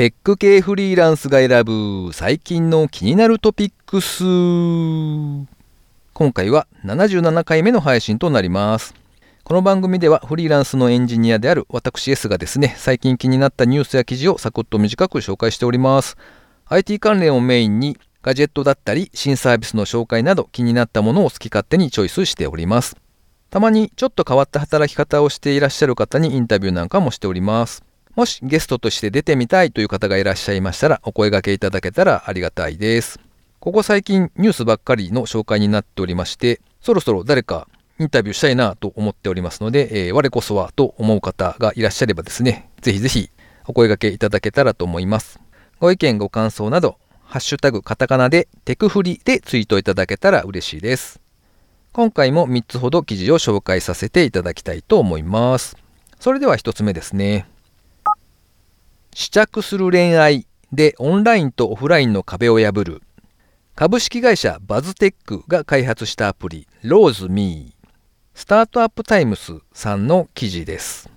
テック系フリーランスが選ぶ最近の気になるトピックス。今回は77回目の配信となります。この番組ではフリーランスのエンジニアである私 S がですね最近気になったニュースや記事をサクッと短く紹介しております。IT 関連をメインにガジェットだったり新サービスの紹介など気になったものを好き勝手にチョイスしております。たまにちょっと変わった働き方をしていらっしゃる方にインタビューなんかもしております。もしゲストとして出てみたいという方がいらっしゃいましたらお声掛けいただけたらありがたいです。ここ最近ニュースばっかりの紹介になっておりまして、そろそろ誰かインタビューしたいなと思っておりますので、えー、我こそはと思う方がいらっしゃればですね、ぜひぜひお声掛けいただけたらと思います。ご意見ご感想など、ハッシュタグカタカナでテクフリでツイートいただけたら嬉しいです。今回も3つほど記事を紹介させていただきたいと思います。それでは1つ目ですね。試着する恋愛でオンラインとオフラインの壁を破る株式会社バズテックが開発したアプリローズミースタートアップタイムスさんの記事です。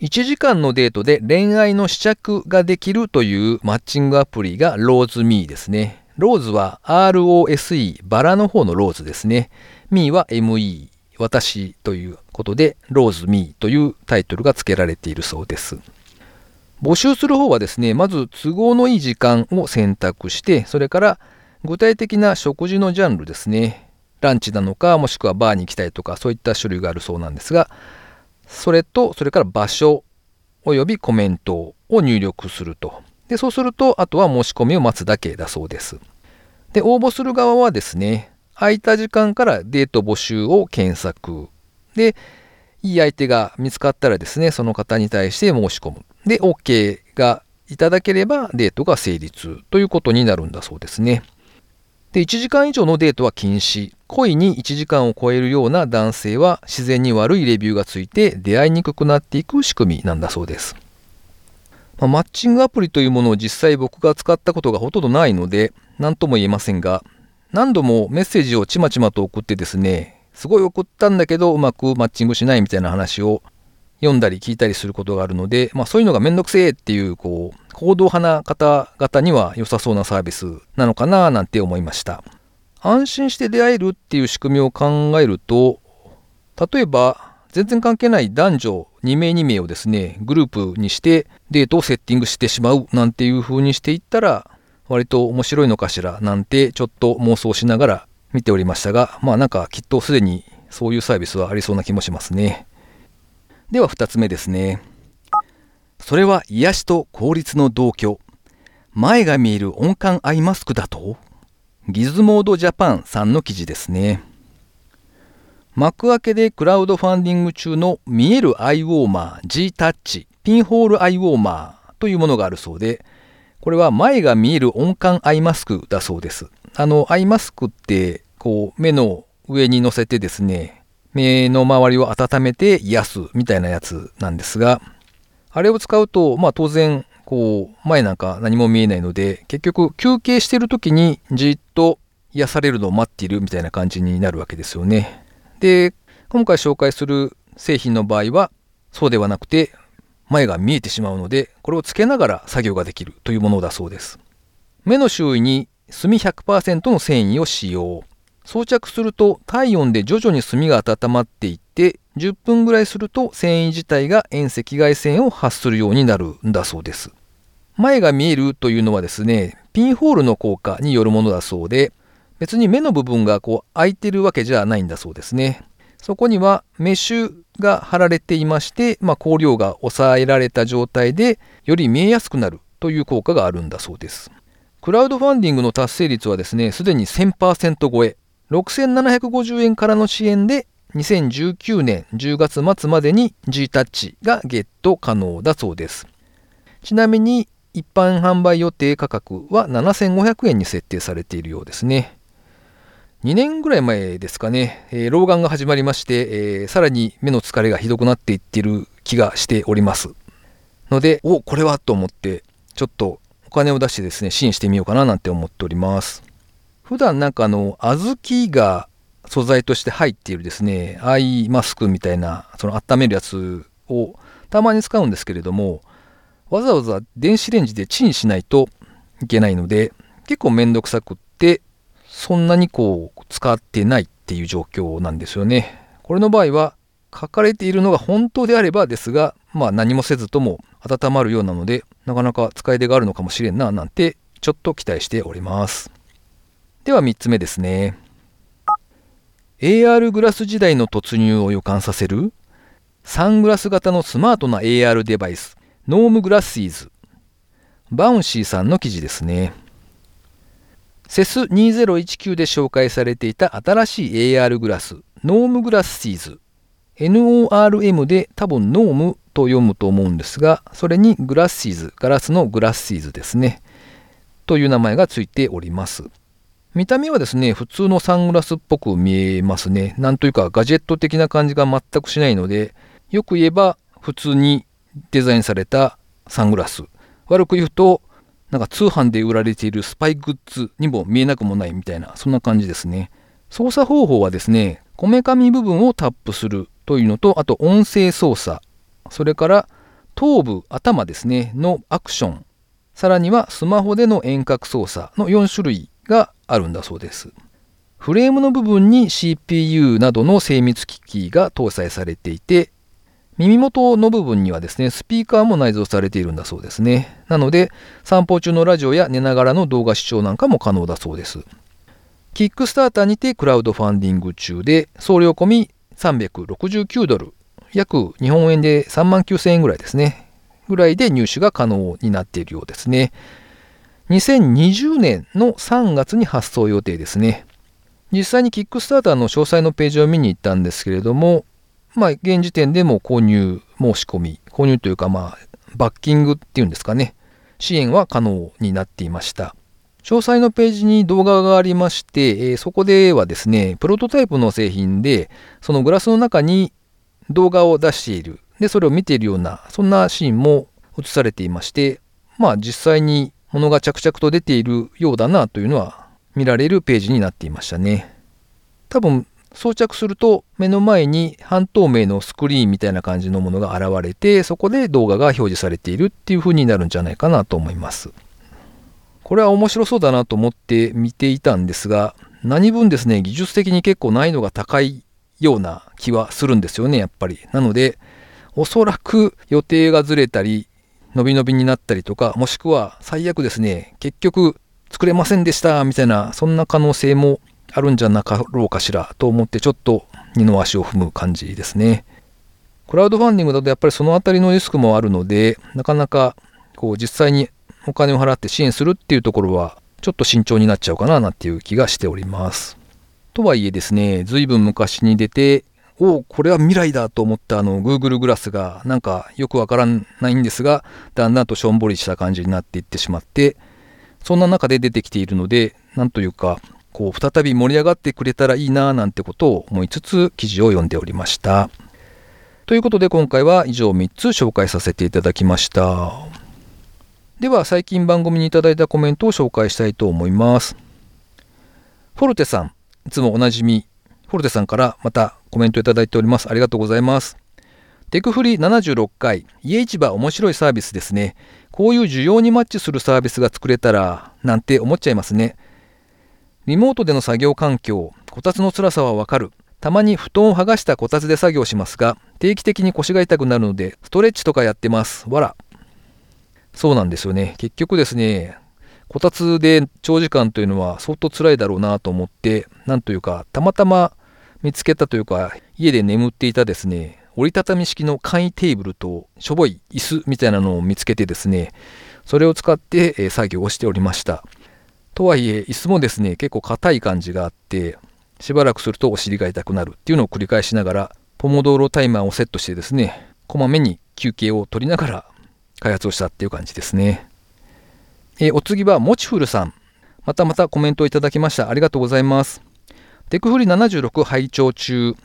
1時間のデートで恋愛の試着ができるというマッチングアプリがローズミーですね。ローズは ROSE、バラの方のローズですね。ミーは ME、私ということで、ローズミーというタイトルが付けられているそうです。募集する方はですね、まず都合のいい時間を選択して、それから具体的な食事のジャンルですね。ランチなのか、もしくはバーに行きたいとか、そういった種類があるそうなんですが、それと、それから場所およびコメントを入力すると。で、そうすると、あとは申し込みを待つだけだそうです。で、応募する側はですね、空いた時間からデート募集を検索。で、いい相手が見つかったらですね、その方に対して申し込む。で、OK がいただければデートが成立ということになるんだそうですね。で、1時間以上のデートは禁止。恋に1時間を超えるような男性は自然に悪いレビューがついて出会いにくくなっていく仕組みなんだそうです。まあ、マッチングアプリというものを実際僕が使ったことがほとんどないので何とも言えませんが何度もメッセージをちまちまと送ってですねすごい送ったんだけどうまくマッチングしないみたいな話を読んだり聞いたりすることがあるので、まあ、そういうのがめんどくせえっていうこう行動派な方々には良さそうなサービスなのかななんて思いました安心して出会えるっていう仕組みを考えると例えば全然関係ない男女2名2名をですね、グループにしてデートをセッティングしてしまうなんていう風にしていったら、割と面白いのかしらなんてちょっと妄想しながら見ておりましたが、まあなんかきっとすでにそういうサービスはありそうな気もしますね。では2つ目ですね。それは癒しと効率の同居。前が見える温感アイマスクだとギズモードジャパンさんの記事ですね。幕開けでクラウドファンディング中の見えるアイウォーマー G タッチピンホールアイウォーマーというものがあるそうで、これは前が見える温感アイマスクだそうです。あの、アイマスクって、こう、目の上に乗せてですね、目の周りを温めて癒すみたいなやつなんですが、あれを使うと、まあ当然、こう、前なんか何も見えないので、結局休憩してる時にじっと癒されるのを待っているみたいな感じになるわけですよね。で、今回紹介する製品の場合は、そうではなくて、前が見えてしまうので、これをつけながら作業ができるというものだそうです。目の周囲に炭100%の繊維を使用。装着すると体温で徐々に炭が温まっていって、10分ぐらいすると繊維自体が遠赤外線を発するようになるんだそうです。前が見えるというのはですね、ピンホールの効果によるものだそうで、別に目の部分がこう開いてるわけじゃないんだそうですね。そこにはメッシュが貼られていまして、まあ、光量が抑えられた状態でより見えやすくなるという効果があるんだそうです。クラウドファンディングの達成率はですね、すでに1000%超え、6750円からの支援で2019年10月末までに G タッチがゲット可能だそうです。ちなみに一般販売予定価格は7500円に設定されているようですね。2年ぐらい前ですかね、えー、老眼が始まりまして、えー、さらに目の疲れがひどくなっていっている気がしております。ので、お、これはと思って、ちょっとお金を出してですね、支援してみようかななんて思っております。普段なんかあの、小豆が素材として入っているですね、アイマスクみたいな、その温めるやつをたまに使うんですけれども、わざわざ電子レンジでチンしないといけないので、結構めんどくさくって、そんなにこう使ってないっていう状況なんですよね。これの場合は書かれているのが本当であればですが、まあ何もせずとも温まるようなので、なかなか使い手があるのかもしれんななんてちょっと期待しております。では3つ目ですね。AR グラス時代の突入を予感させるサングラス型のスマートな AR デバイス、Norm Glasses。bouncyさんの記事ですね。 CES 2019で紹介されていた新しい AR グラス、 Norm Glasses。NORM で多分ノームと読むと思うんですが、それにグラッシーズ、ガラスのグラッシーズですね。という名前がついております。見た目はですね、普通のサングラスっぽく見えますね。なんというかガジェット的な感じが全くしないので、よく言えば普通にデザインされたサングラス。悪く言うと、なんか通販で売られているスパイグッズにも見えなくもないみたいな、そんな感じですね。操作方法はですね、こめかみ部分をタップするというのと、あと音声操作、それから頭部、頭ですね、のアクション、さらにはスマホでの遠隔操作の4種類があるんだそうです。フレームの部分に CPU などの精密機器が搭載されていて、耳元の部分にはですね、スピーカーも内蔵されているんだそうですね。なので、散歩中のラジオや寝ながらの動画視聴なんかも可能だそうです。キックスターターにてクラウドファンディング中で、送料込み369ドル、約日本円で3万9000円ぐらいですね。ぐらいで入手が可能になっているようですね。2020年の3月に発送予定ですね。実際にキックスターターの詳細のページを見に行ったんですけれども、まあ、現時点でも購入申し込み、購入というか、まあ、バッキングっていうんですかね、支援は可能になっていました。詳細のページに動画がありまして、え、そこではですね、プロトタイプの製品で、そのグラスの中に動画を出している。で、それを見ているような、そんなシーンも映されていまして、まあ実際に物が着々と出ているようだなというのは見られるページになっていましたね。多分装着すると目の前に半透明のスクリーンみたいな感じのものが現れてそこで動画が表示されているっていう風になるんじゃないかなと思いますこれは面白そうだなと思って見ていたんですが何分ですね技術的に結構難易度が高いような気はするんですよねやっぱりなのでおそらく予定がずれたり伸び伸びになったりとかもしくは最悪ですね結局作れませんでしたみたいなそんな可能性もあるんじゃなかろうかしらと思ってちょっと二の足を踏む感じですね。クラウドファンディングだとやっぱりそのあたりのリスクもあるので、なかなかこう実際にお金を払って支援するっていうところはちょっと慎重になっちゃうかななんていう気がしております。とはいえですね、随分昔に出て、おこれは未来だと思ったあの Google グラスがなんかよくわからないんですが、だんだんとしょんぼりした感じになっていってしまって、そんな中で出てきているので、なんというか、こう再び盛り上がってくれたらいいななんてことを思いつつ記事を読んでおりました。ということで今回は以上3つ紹介させていただきました。では最近番組にいただいたコメントを紹介したいと思います。フォルテさん、いつもおなじみ、フォルテさんからまたコメントいただいております。ありがとうございます。テクフリ76回、家市場面白いサービスですね。こういう需要にマッチするサービスが作れたら、なんて思っちゃいますね。リモートでの作業環境、こたつの辛さはわかる。たまに布団を剥がしたこたつで作業しますが、定期的に腰が痛くなるので、ストレッチとかやってます。わら。そうなんですよね。結局ですね、こたつで長時間というのは相当辛いだろうなと思って、なんというか、たまたま見つけたというか、家で眠っていたですね、折りたたみ式の簡易テーブルとしょぼい椅子みたいなのを見つけてですね、それを使って作業をしておりました。とはいえ、椅子もですね、結構硬い感じがあって、しばらくするとお尻が痛くなるっていうのを繰り返しながら、ポモドーロタイマーをセットしてですね、こまめに休憩を取りながら開発をしたっていう感じですね。えお次は、もちふるさん。またまたコメントをいただきました。ありがとうございます。テクフリ76拝聴中。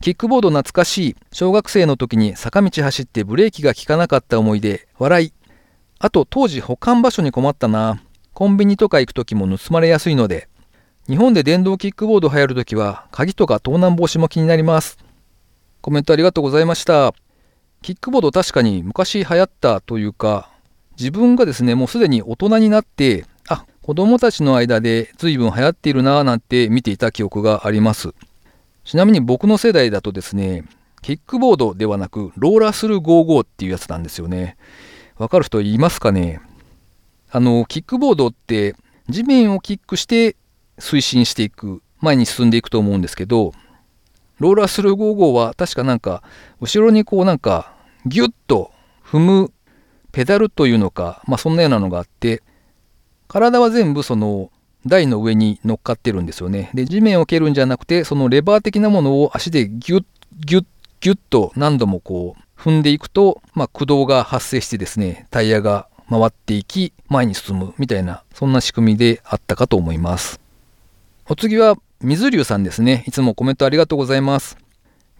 キックボード懐かしい。小学生の時に坂道走ってブレーキが効かなかった思い出。笑い。あと当時保管場所に困ったな。コンビニとか行く時も盗まれやすいので、日本で電動キックボード流行る時は、鍵とか盗難防止も気になります。コメントありがとうございました。キックボード確かに昔流行ったというか、自分がですね、もうすでに大人になって、子供たちの間で随分流行っているなぁなんて見ていた記憶があります。ちなみに僕の世代だとですね、キックボードではなく、ローラースルー55っていうやつなんですよね。わかる人いますかね？あの、キックボードって地面をキックして推進していく、前に進んでいくと思うんですけど、ローラースルー55は確かなんか、後ろにこうなんか、ギュッと踏むペダルというのか、まあそんなようなのがあって、体は全部その台の上に乗っかってるんですよね。で、地面を蹴るんじゃなくて、そのレバー的なものを足でギュッ、ギュッ、ギュッと何度もこう踏んでいくと、まあ駆動が発生してですね、タイヤが回っていき、前に進むみたいな、そんな仕組みであったかと思います。お次は、水流さんですね。いつもコメントありがとうございます。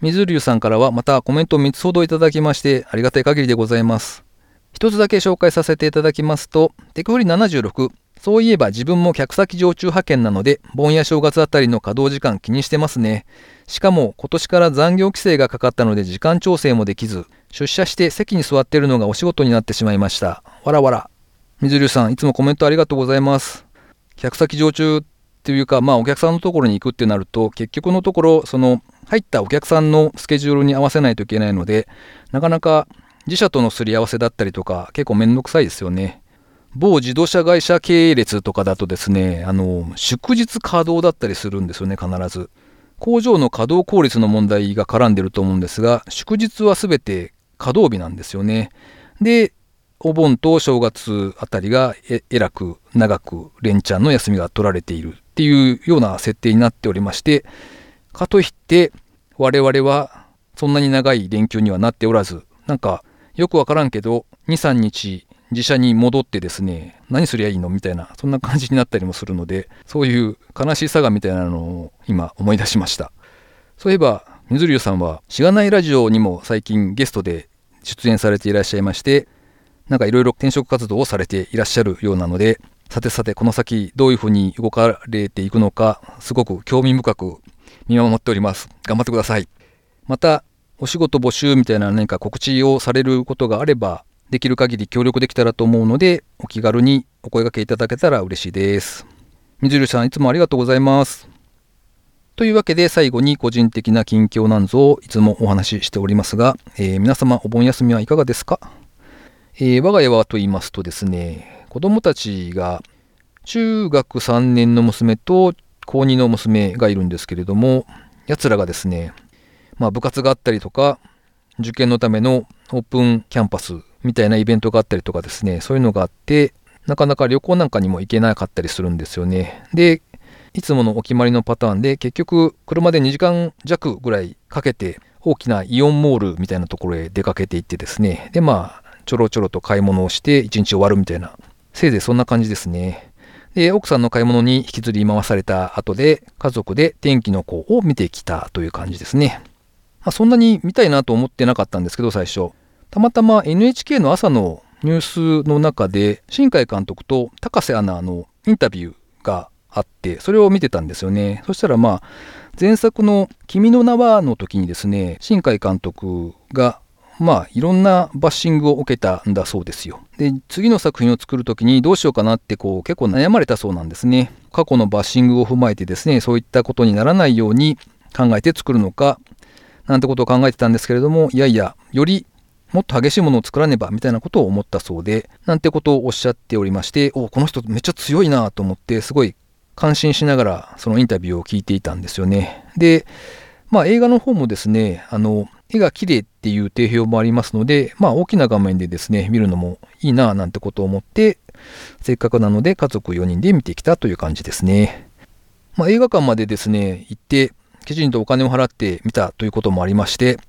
水流さんからはまたコメントを3つほどいただきまして、ありがたい限りでございます。一つだけ紹介させていただきますと、テクフリ76、そういえば自分も客先常駐派遣なので、盆や正月あたりの稼働時間気にしてますね。しかも今年から残業規制がかかったので時間調整もできず、出社して席に座っているのがお仕事になってしまいました。わらわら。水流さん、いつもコメントありがとうございます。客先常駐っていうか、まあお客さんのところに行くってなると、結局のところ、その入ったお客さんのスケジュールに合わせないといけないので、なかなか自社とのすり合わせだったりとか、結構めんどくさいですよね。某自動車会社系列とかだとですね、あの、祝日稼働だったりするんですよね、必ず。工場の稼働効率の問題が絡んでると思うんですが、祝日は全て稼働日なんですよね。で、お盆と正月あたりがえらく長く連チャンの休みが取られているっていうような設定になっておりまして、かといって我々はそんなに長い連休にはなっておらず、なんかよくわからんけど、2、3日自社に戻ってですね、何すりゃいいのみたいな、そんな感じになったりもするので、そういう悲しさがみたいなのを今思い出しました。そういえば、水流さんは、しがないラジオにも最近ゲストで出演されていらっしゃいまして、なんかいろいろ転職活動をされていらっしゃるようなので、さてさてこの先どういうふうに動かれていくのか、すごく興味深く見守っております。頑張ってください。また、お仕事募集みたいな何か告知をされることがあれば、できる限り協力できたらと思うので、お気軽にお声掛けいただけたら嬉しいです。水流さん、いつもありがとうございます。というわけで最後に個人的な近況なんぞをいつもお話ししておりますが、えー、皆様お盆休みはいかがですか、えー、我が家はと言いますとですね、子供たちが中学3年の娘と高2の娘がいるんですけれども、奴らがですね、まあ部活があったりとか、受験のためのオープンキャンパスみたいなイベントがあったりとかですね、そういうのがあって、なかなか旅行なんかにも行けなかったりするんですよね。で、いつものお決まりのパターンで結局車で2時間弱ぐらいかけて大きなイオンモールみたいなところへ出かけていってですね。でまあちょろちょろと買い物をして一日終わるみたいなせいぜいそんな感じですね。で奥さんの買い物に引きずり回された後で家族で天気の子を見てきたという感じですね、あ、そんなに見たいなと思ってなかったんですけど最初たまたま NHK の朝のニュースの中で新海監督と高瀬アナのインタビューがあって、それを見てたんですよね。そしたらまあ、前作の君の名はの時にですね、新海監督がまあ、いろんなバッシングを受けたんだそうですよ。で、次の作品を作る時にどうしようかなってこう結構悩まれたそうなんですね。過去のバッシングを踏まえてですね、そういったことにならないように考えて作るのか、なんてことを考えてたんですけれども、いやいや、よりもっと激しいものを作らねばみたいなことを思ったそうで、なんてことをおっしゃっておりまして、おこの人めっちゃ強いなと思って、すごい感心しながらそのインタビューを聞いていたんですよね。で、まあ映画の方もですね、あの、絵が綺麗っていう定評もありますので、まあ大きな画面でですね、見るのもいいななんてことを思って、せっかくなので家族4人で見てきたという感じですね。まあ映画館までですね、行って、きちんとお金を払って見たということもありまして、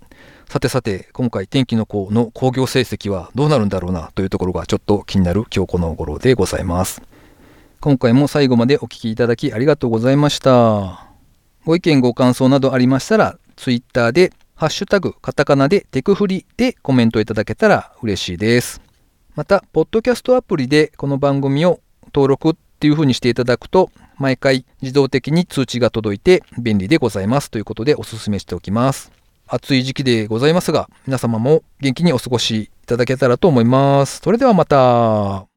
さてさて、今回天気の子の興行成績はどうなるんだろうなというところがちょっと気になる今日この頃でございます。今回も最後までお聴きいただきありがとうございました。ご意見ご感想などありましたら、Twitter で、ハッシュタグ、カタカナでテクフリでコメントいただけたら嬉しいです。また、ポッドキャストアプリでこの番組を登録っていう風にしていただくと、毎回自動的に通知が届いて便利でございますということでお勧めしておきます。暑い時期でございますが、皆様も元気にお過ごしいただけたらと思います。それではまた。